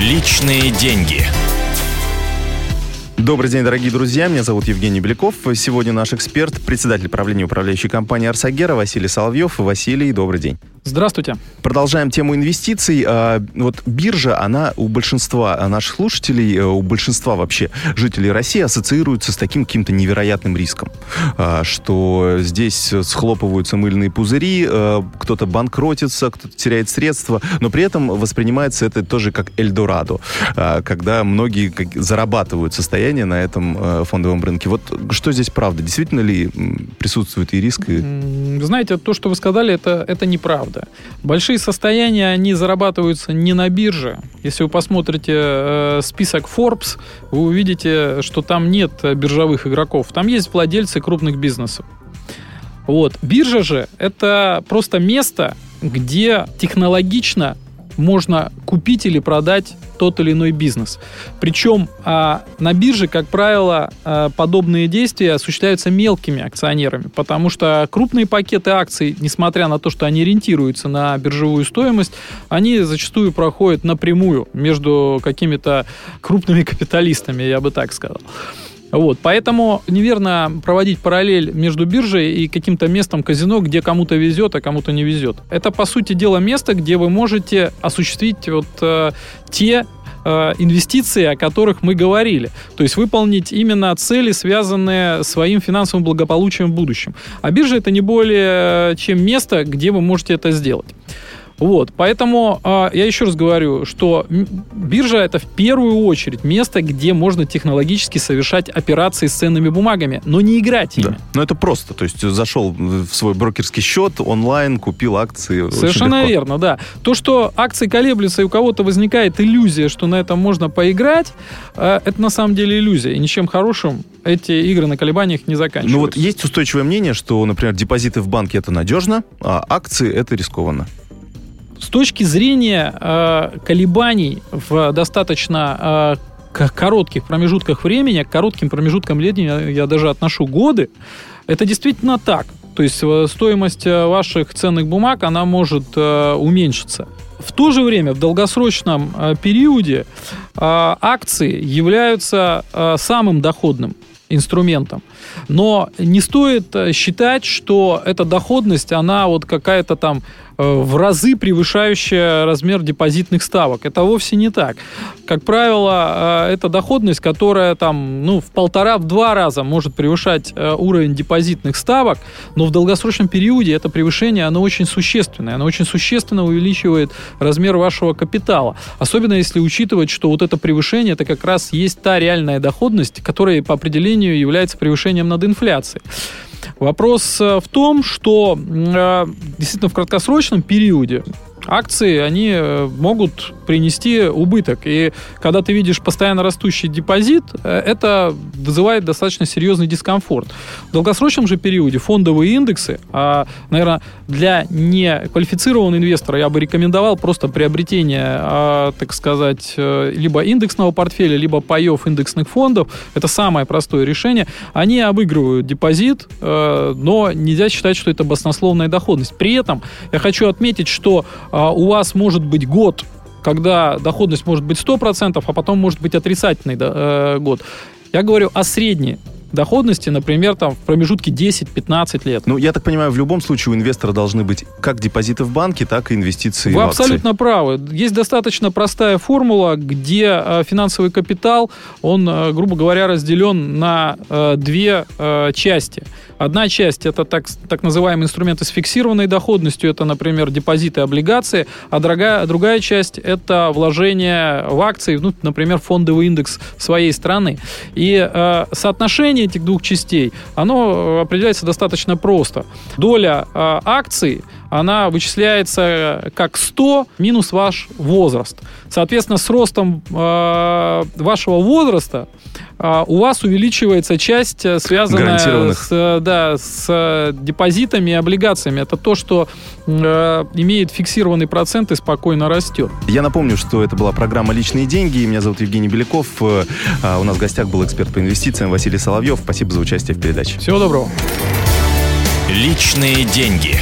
Личные деньги. Добрый день, дорогие друзья. Меня зовут Евгений Беляков. Сегодня наш эксперт, председатель правления управляющей компании «Арсагера» Василий Соловьев. Василий, добрый день. Здравствуйте. Продолжаем тему инвестиций. А, вот биржа, она у большинства наших слушателей, э, у большинства вообще жителей России ассоциируется с таким каким-то невероятным риском, а, что здесь схлопываются мыльные пузыри, э, кто-то банкротится, кто-то теряет средства, но при этом воспринимается это тоже как Эльдорадо, а, когда многие зарабатывают состояние на этом э, фондовом рынке. Вот что здесь правда? Действительно ли присутствует и риск? И... Знаете, то, что вы сказали, это, это неправда правда. Большие состояния, они зарабатываются не на бирже. Если вы посмотрите э, список Forbes, вы увидите, что там нет биржевых игроков. Там есть владельцы крупных бизнесов. Вот. Биржа же — это просто место, где технологично можно купить или продать тот или иной бизнес. Причем а, на бирже, как правило, а, подобные действия осуществляются мелкими акционерами, потому что крупные пакеты акций, несмотря на то, что они ориентируются на биржевую стоимость, они зачастую проходят напрямую между какими-то крупными капиталистами, я бы так сказал. Вот, поэтому неверно проводить параллель между биржей и каким-то местом казино, где кому-то везет, а кому-то не везет. Это, по сути дела, место, где вы можете осуществить вот э, те э, инвестиции, о которых мы говорили. То есть выполнить именно цели, связанные с своим финансовым благополучием в будущем. А биржа это не более чем место, где вы можете это сделать. Вот, поэтому э, я еще раз говорю, что биржа это в первую очередь место, где можно технологически совершать операции с ценными бумагами, но не играть ими. Да. Но это просто, то есть зашел в свой брокерский счет онлайн, купил акции. Совершенно верно, да. То, что акции колеблются и у кого-то возникает иллюзия, что на этом можно поиграть, э, это на самом деле иллюзия, и ничем хорошим эти игры на колебаниях не заканчиваются. Ну вот есть устойчивое мнение, что, например, депозиты в банке это надежно, а акции это рискованно. С точки зрения э, колебаний в достаточно э, коротких промежутках времени, к коротким промежуткам времени я даже отношу годы, это действительно так. То есть э, стоимость э, ваших ценных бумаг, она может э, уменьшиться. В то же время в долгосрочном э, периоде э, акции являются э, самым доходным инструментом. Но не стоит считать, что эта доходность, она вот какая-то там Э, в разы превышающая размер депозитных ставок. Это вовсе не так. Как правило, э, это доходность, которая там, ну, в полтора-два раза может превышать э, уровень депозитных ставок, но в долгосрочном периоде это превышение, оно очень существенное. Оно очень существенно увеличивает размер вашего капитала. Особенно если учитывать, что вот это превышение, это как раз есть та реальная доходность, которая по определению является превышением над инфляцией. Вопрос э, в том, что э, действительно в краткосрочном периоде акции, они э, могут принести убыток. И когда ты видишь постоянно растущий депозит, э, это вызывает достаточно серьезный дискомфорт. В долгосрочном же периоде фондовые индексы, а, наверное, для неквалифицированного инвестора я бы рекомендовал просто приобретение, а, так сказать, э, либо индексного портфеля, либо паев индексных фондов. Это самое простое решение. Они обыгрывают депозит, но нельзя считать, что это баснословная доходность. При этом я хочу отметить, что у вас может быть год, когда доходность может быть 100%, а потом может быть отрицательный э, год. Я говорю о средней доходности, например, там в промежутке 10-15 лет. Ну, я так понимаю, в любом случае у инвестора должны быть как депозиты в банке, так и инвестиции Вы в акции. абсолютно правы. Есть достаточно простая формула, где э, финансовый капитал, он, э, грубо говоря, разделен на две части. Одна часть это так, так называемые инструменты с фиксированной доходностью, это, например, депозиты, облигации, а другая, другая часть это вложение в акции, ну, например, фондовый индекс своей страны. И э, соотношение этих двух частей, оно определяется достаточно просто. Доля э, акций она вычисляется как 100 минус ваш возраст. Соответственно, с ростом э, вашего возраста э, у вас увеличивается часть, э, связанная с, э, да, с э, депозитами и облигациями. Это то, что э, имеет фиксированный процент и спокойно растет. Я напомню, что это была программа «Личные деньги». Меня зовут Евгений Беляков. У нас в гостях был эксперт по инвестициям Василий Соловьев. Спасибо за участие в передаче. Всего доброго. «Личные деньги».